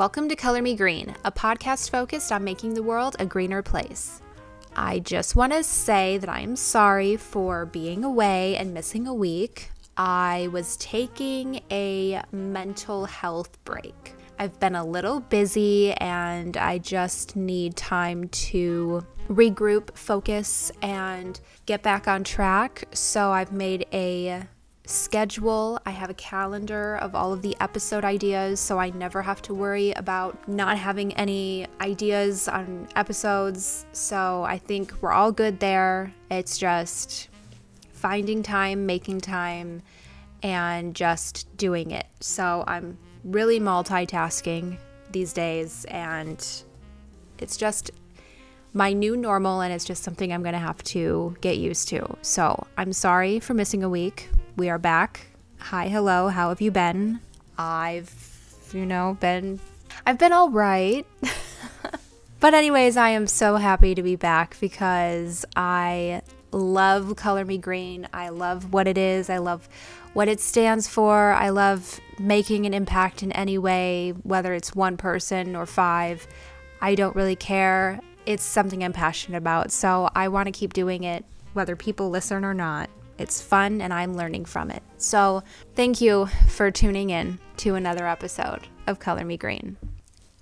Welcome to Color Me Green, a podcast focused on making the world a greener place. I just want to say that I am sorry for being away and missing a week. I was taking a mental health break. I've been a little busy and I just need time to regroup, focus, and get back on track. So I've made a schedule. I have a calendar of all of the episode ideas so I never have to worry about not having any ideas on episodes. So I think we're all good there. It's just finding time, making time, and just doing it. So I'm really multitasking these days and it's just my new normal and it's just something I'm to have to get used to. So, I'm sorry for missing a week. We are back. Hi, hello. How have you been? I've, you know, been I've been all right. but anyways, I am so happy to be back because I love Color Me Green. I love what it is. I love what it stands for. I love making an impact in any way, whether it's one person or five. I don't really care. It's something I'm passionate about. So I want to keep doing it, whether people listen or not. It's fun and I'm learning from it. So thank you for tuning in to another episode of Color Me Green.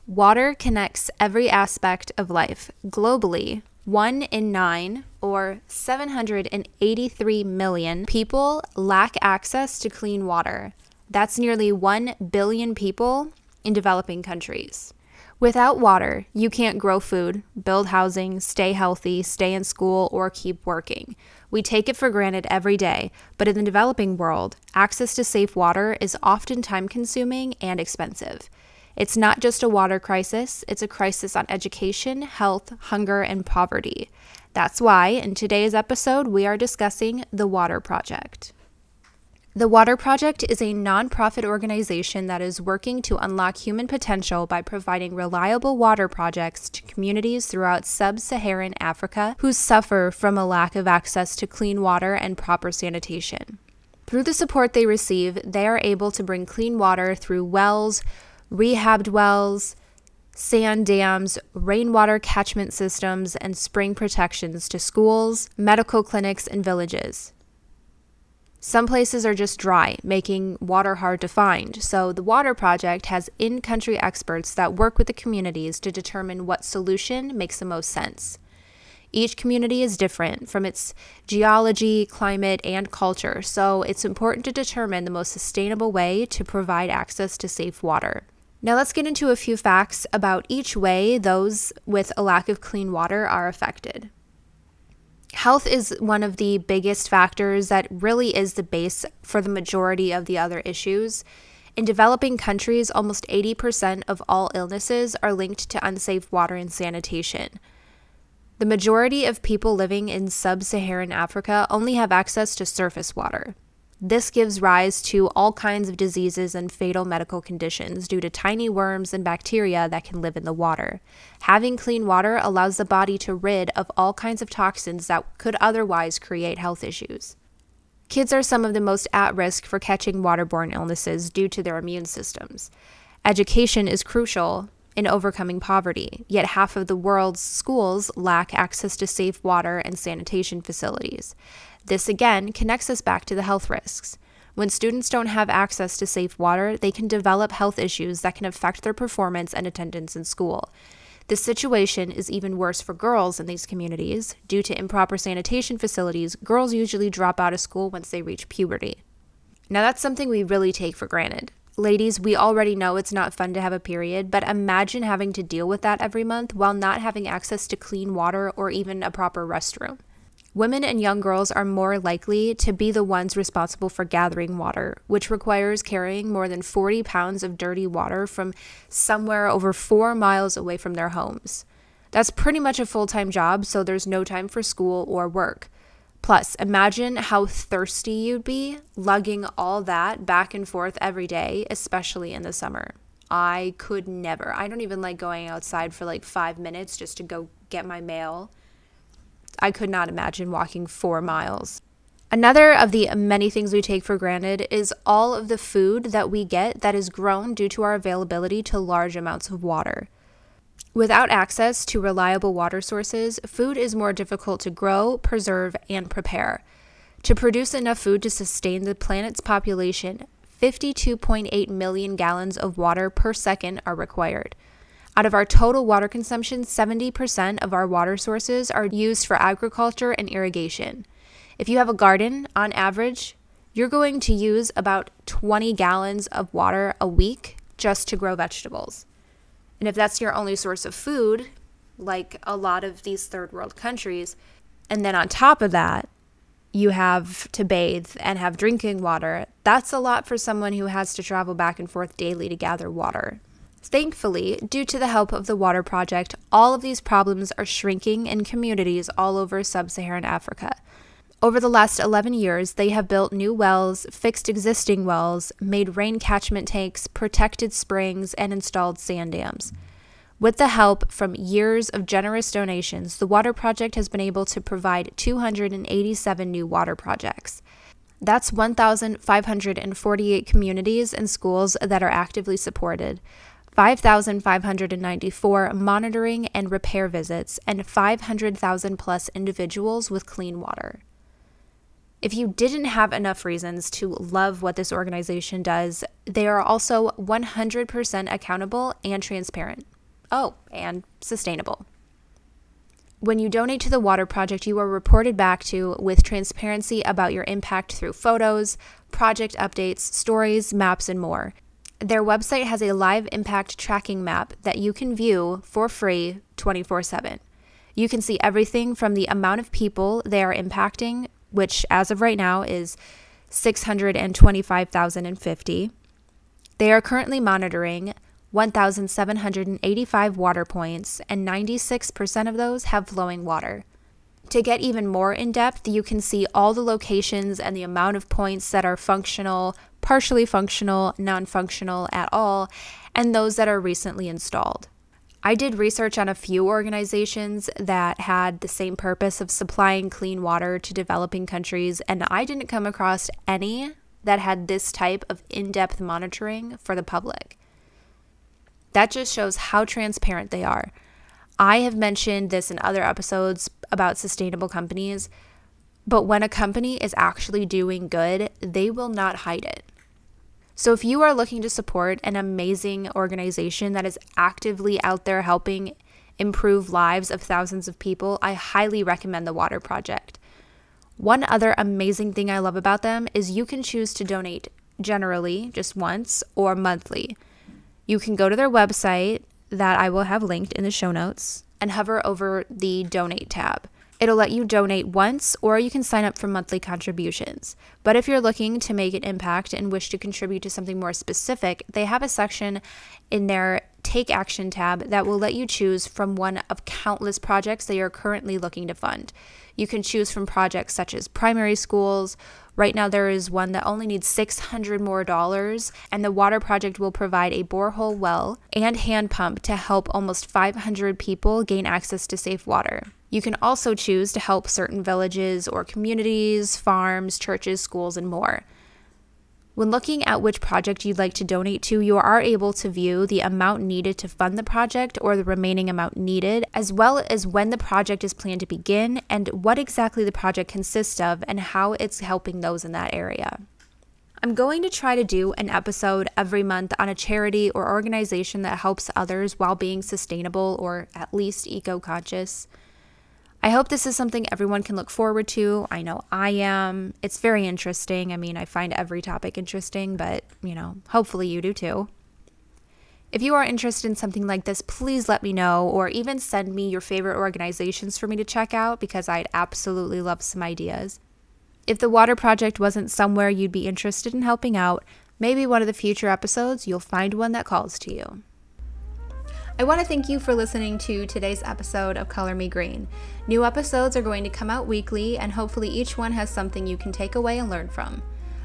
Water connects every aspect of life globally. One in nine, or 783 million, people lack access to clean water. That's nearly 1 billion people in developing countries. Without water, you can't grow food, build housing, stay healthy, stay in school, or keep working. We take it for granted every day, but in the developing world, access to safe water is often time consuming and expensive. It's not just a water crisis, it's a crisis on education, health, hunger, and poverty. That's why, in today's episode, we are discussing the Water Project. The Water Project is a nonprofit organization that is working to unlock human potential by providing reliable water projects to communities throughout sub Saharan Africa who suffer from a lack of access to clean water and proper sanitation. Through the support they receive, they are able to bring clean water through wells, rehabbed wells, sand dams, rainwater catchment systems, and spring protections to schools, medical clinics, and villages. Some places are just dry, making water hard to find. So, the Water Project has in country experts that work with the communities to determine what solution makes the most sense. Each community is different from its geology, climate, and culture, so it's important to determine the most sustainable way to provide access to safe water. Now, let's get into a few facts about each way those with a lack of clean water are affected. Health is one of the biggest factors that really is the base for the majority of the other issues. In developing countries, almost 80% of all illnesses are linked to unsafe water and sanitation. The majority of people living in sub Saharan Africa only have access to surface water. This gives rise to all kinds of diseases and fatal medical conditions due to tiny worms and bacteria that can live in the water. Having clean water allows the body to rid of all kinds of toxins that could otherwise create health issues. Kids are some of the most at risk for catching waterborne illnesses due to their immune systems. Education is crucial in overcoming poverty, yet half of the world's schools lack access to safe water and sanitation facilities. This again connects us back to the health risks. When students don't have access to safe water, they can develop health issues that can affect their performance and attendance in school. This situation is even worse for girls in these communities. Due to improper sanitation facilities, girls usually drop out of school once they reach puberty. Now, that's something we really take for granted. Ladies, we already know it's not fun to have a period, but imagine having to deal with that every month while not having access to clean water or even a proper restroom. Women and young girls are more likely to be the ones responsible for gathering water, which requires carrying more than 40 pounds of dirty water from somewhere over four miles away from their homes. That's pretty much a full time job, so there's no time for school or work. Plus, imagine how thirsty you'd be lugging all that back and forth every day, especially in the summer. I could never. I don't even like going outside for like five minutes just to go get my mail I could not imagine walking four miles. Another of the many things we take for granted is all of the food that we get that is grown due to our availability to large amounts of water. Without access to reliable water sources, food is more difficult to grow, preserve, and prepare. To produce enough food to sustain the planet's population, 52.8 million gallons of water per second are required. Out of our total water consumption, 70% of our water sources are used for agriculture and irrigation. If you have a garden, on average, you're going to use about 20 gallons of water a week just to grow vegetables. And if that's your only source of food, like a lot of these third world countries, and then on top of that, you have to bathe and have drinking water, that's a lot for someone who has to travel back and forth daily to gather water. Thankfully, due to the help of the Water Project, all of these problems are shrinking in communities all over sub Saharan Africa. Over the last 11 years, they have built new wells, fixed existing wells, made rain catchment tanks, protected springs, and installed sand dams. With the help from years of generous donations, the Water Project has been able to provide 287 new water projects. That's 1,548 communities and schools that are actively supported, 5,594 monitoring and repair visits, and 500,000 plus individuals with clean water. If you didn't have enough reasons to love what this organization does, they are also 100% accountable and transparent. Oh, and sustainable. When you donate to the Water Project, you are reported back to with transparency about your impact through photos, project updates, stories, maps, and more. Their website has a live impact tracking map that you can view for free 24 7. You can see everything from the amount of people they are impacting which as of right now is 625,050. They are currently monitoring 1,785 water points, and 96% of those have flowing water. To get even more in depth, you can see all the locations and the amount of points that are functional, partially functional, non functional at all, and those that are recently installed. I did research on a few organizations that had the same purpose of supplying clean water to developing countries, and I didn't come across any that had this type of in depth monitoring for the public. That just shows how transparent they are. I have mentioned this in other episodes about sustainable companies, but when a company is actually doing good, they will not hide it. So, if you are looking to support an amazing organization that is actively out there helping improve lives of thousands of people, I highly recommend the Water Project. One other amazing thing I love about them is you can choose to donate generally, just once, or monthly. You can go to their website that I will have linked in the show notes and hover over the donate tab. It'll let you donate once, or you can sign up for monthly contributions. But if you're looking to make an impact and wish to contribute to something more specific, they have a section in their Take Action tab that will let you choose from one of countless projects that you're currently looking to fund. You can choose from projects such as primary schools. Right now, there is one that only needs 600 more dollars, and the water project will provide a borehole well and hand pump to help almost 500 people gain access to safe water. You can also choose to help certain villages or communities, farms, churches, schools, and more. When looking at which project you'd like to donate to, you are able to view the amount needed to fund the project or the remaining amount needed, as well as when the project is planned to begin and what exactly the project consists of and how it's helping those in that area. I'm going to try to do an episode every month on a charity or organization that helps others while being sustainable or at least eco conscious. I hope this is something everyone can look forward to. I know I am. It's very interesting. I mean, I find every topic interesting, but, you know, hopefully you do too. If you are interested in something like this, please let me know or even send me your favorite organizations for me to check out because I'd absolutely love some ideas. If the water project wasn't somewhere you'd be interested in helping out, maybe one of the future episodes you'll find one that calls to you. I want to thank you for listening to today's episode of Color Me Green. New episodes are going to come out weekly, and hopefully, each one has something you can take away and learn from.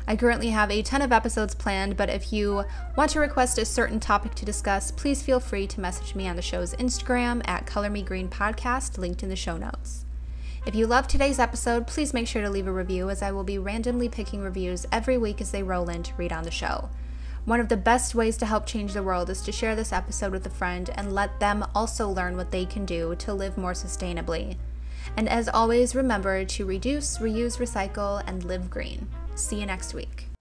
I currently have a ton of episodes planned, but if you want to request a certain topic to discuss, please feel free to message me on the show's Instagram at Color Me Green Podcast, linked in the show notes. If you loved today's episode, please make sure to leave a review as I will be randomly picking reviews every week as they roll in to read on the show. One of the best ways to help change the world is to share this episode with a friend and let them also learn what they can do to live more sustainably. And as always, remember to reduce, reuse, recycle, and live green. See you next week.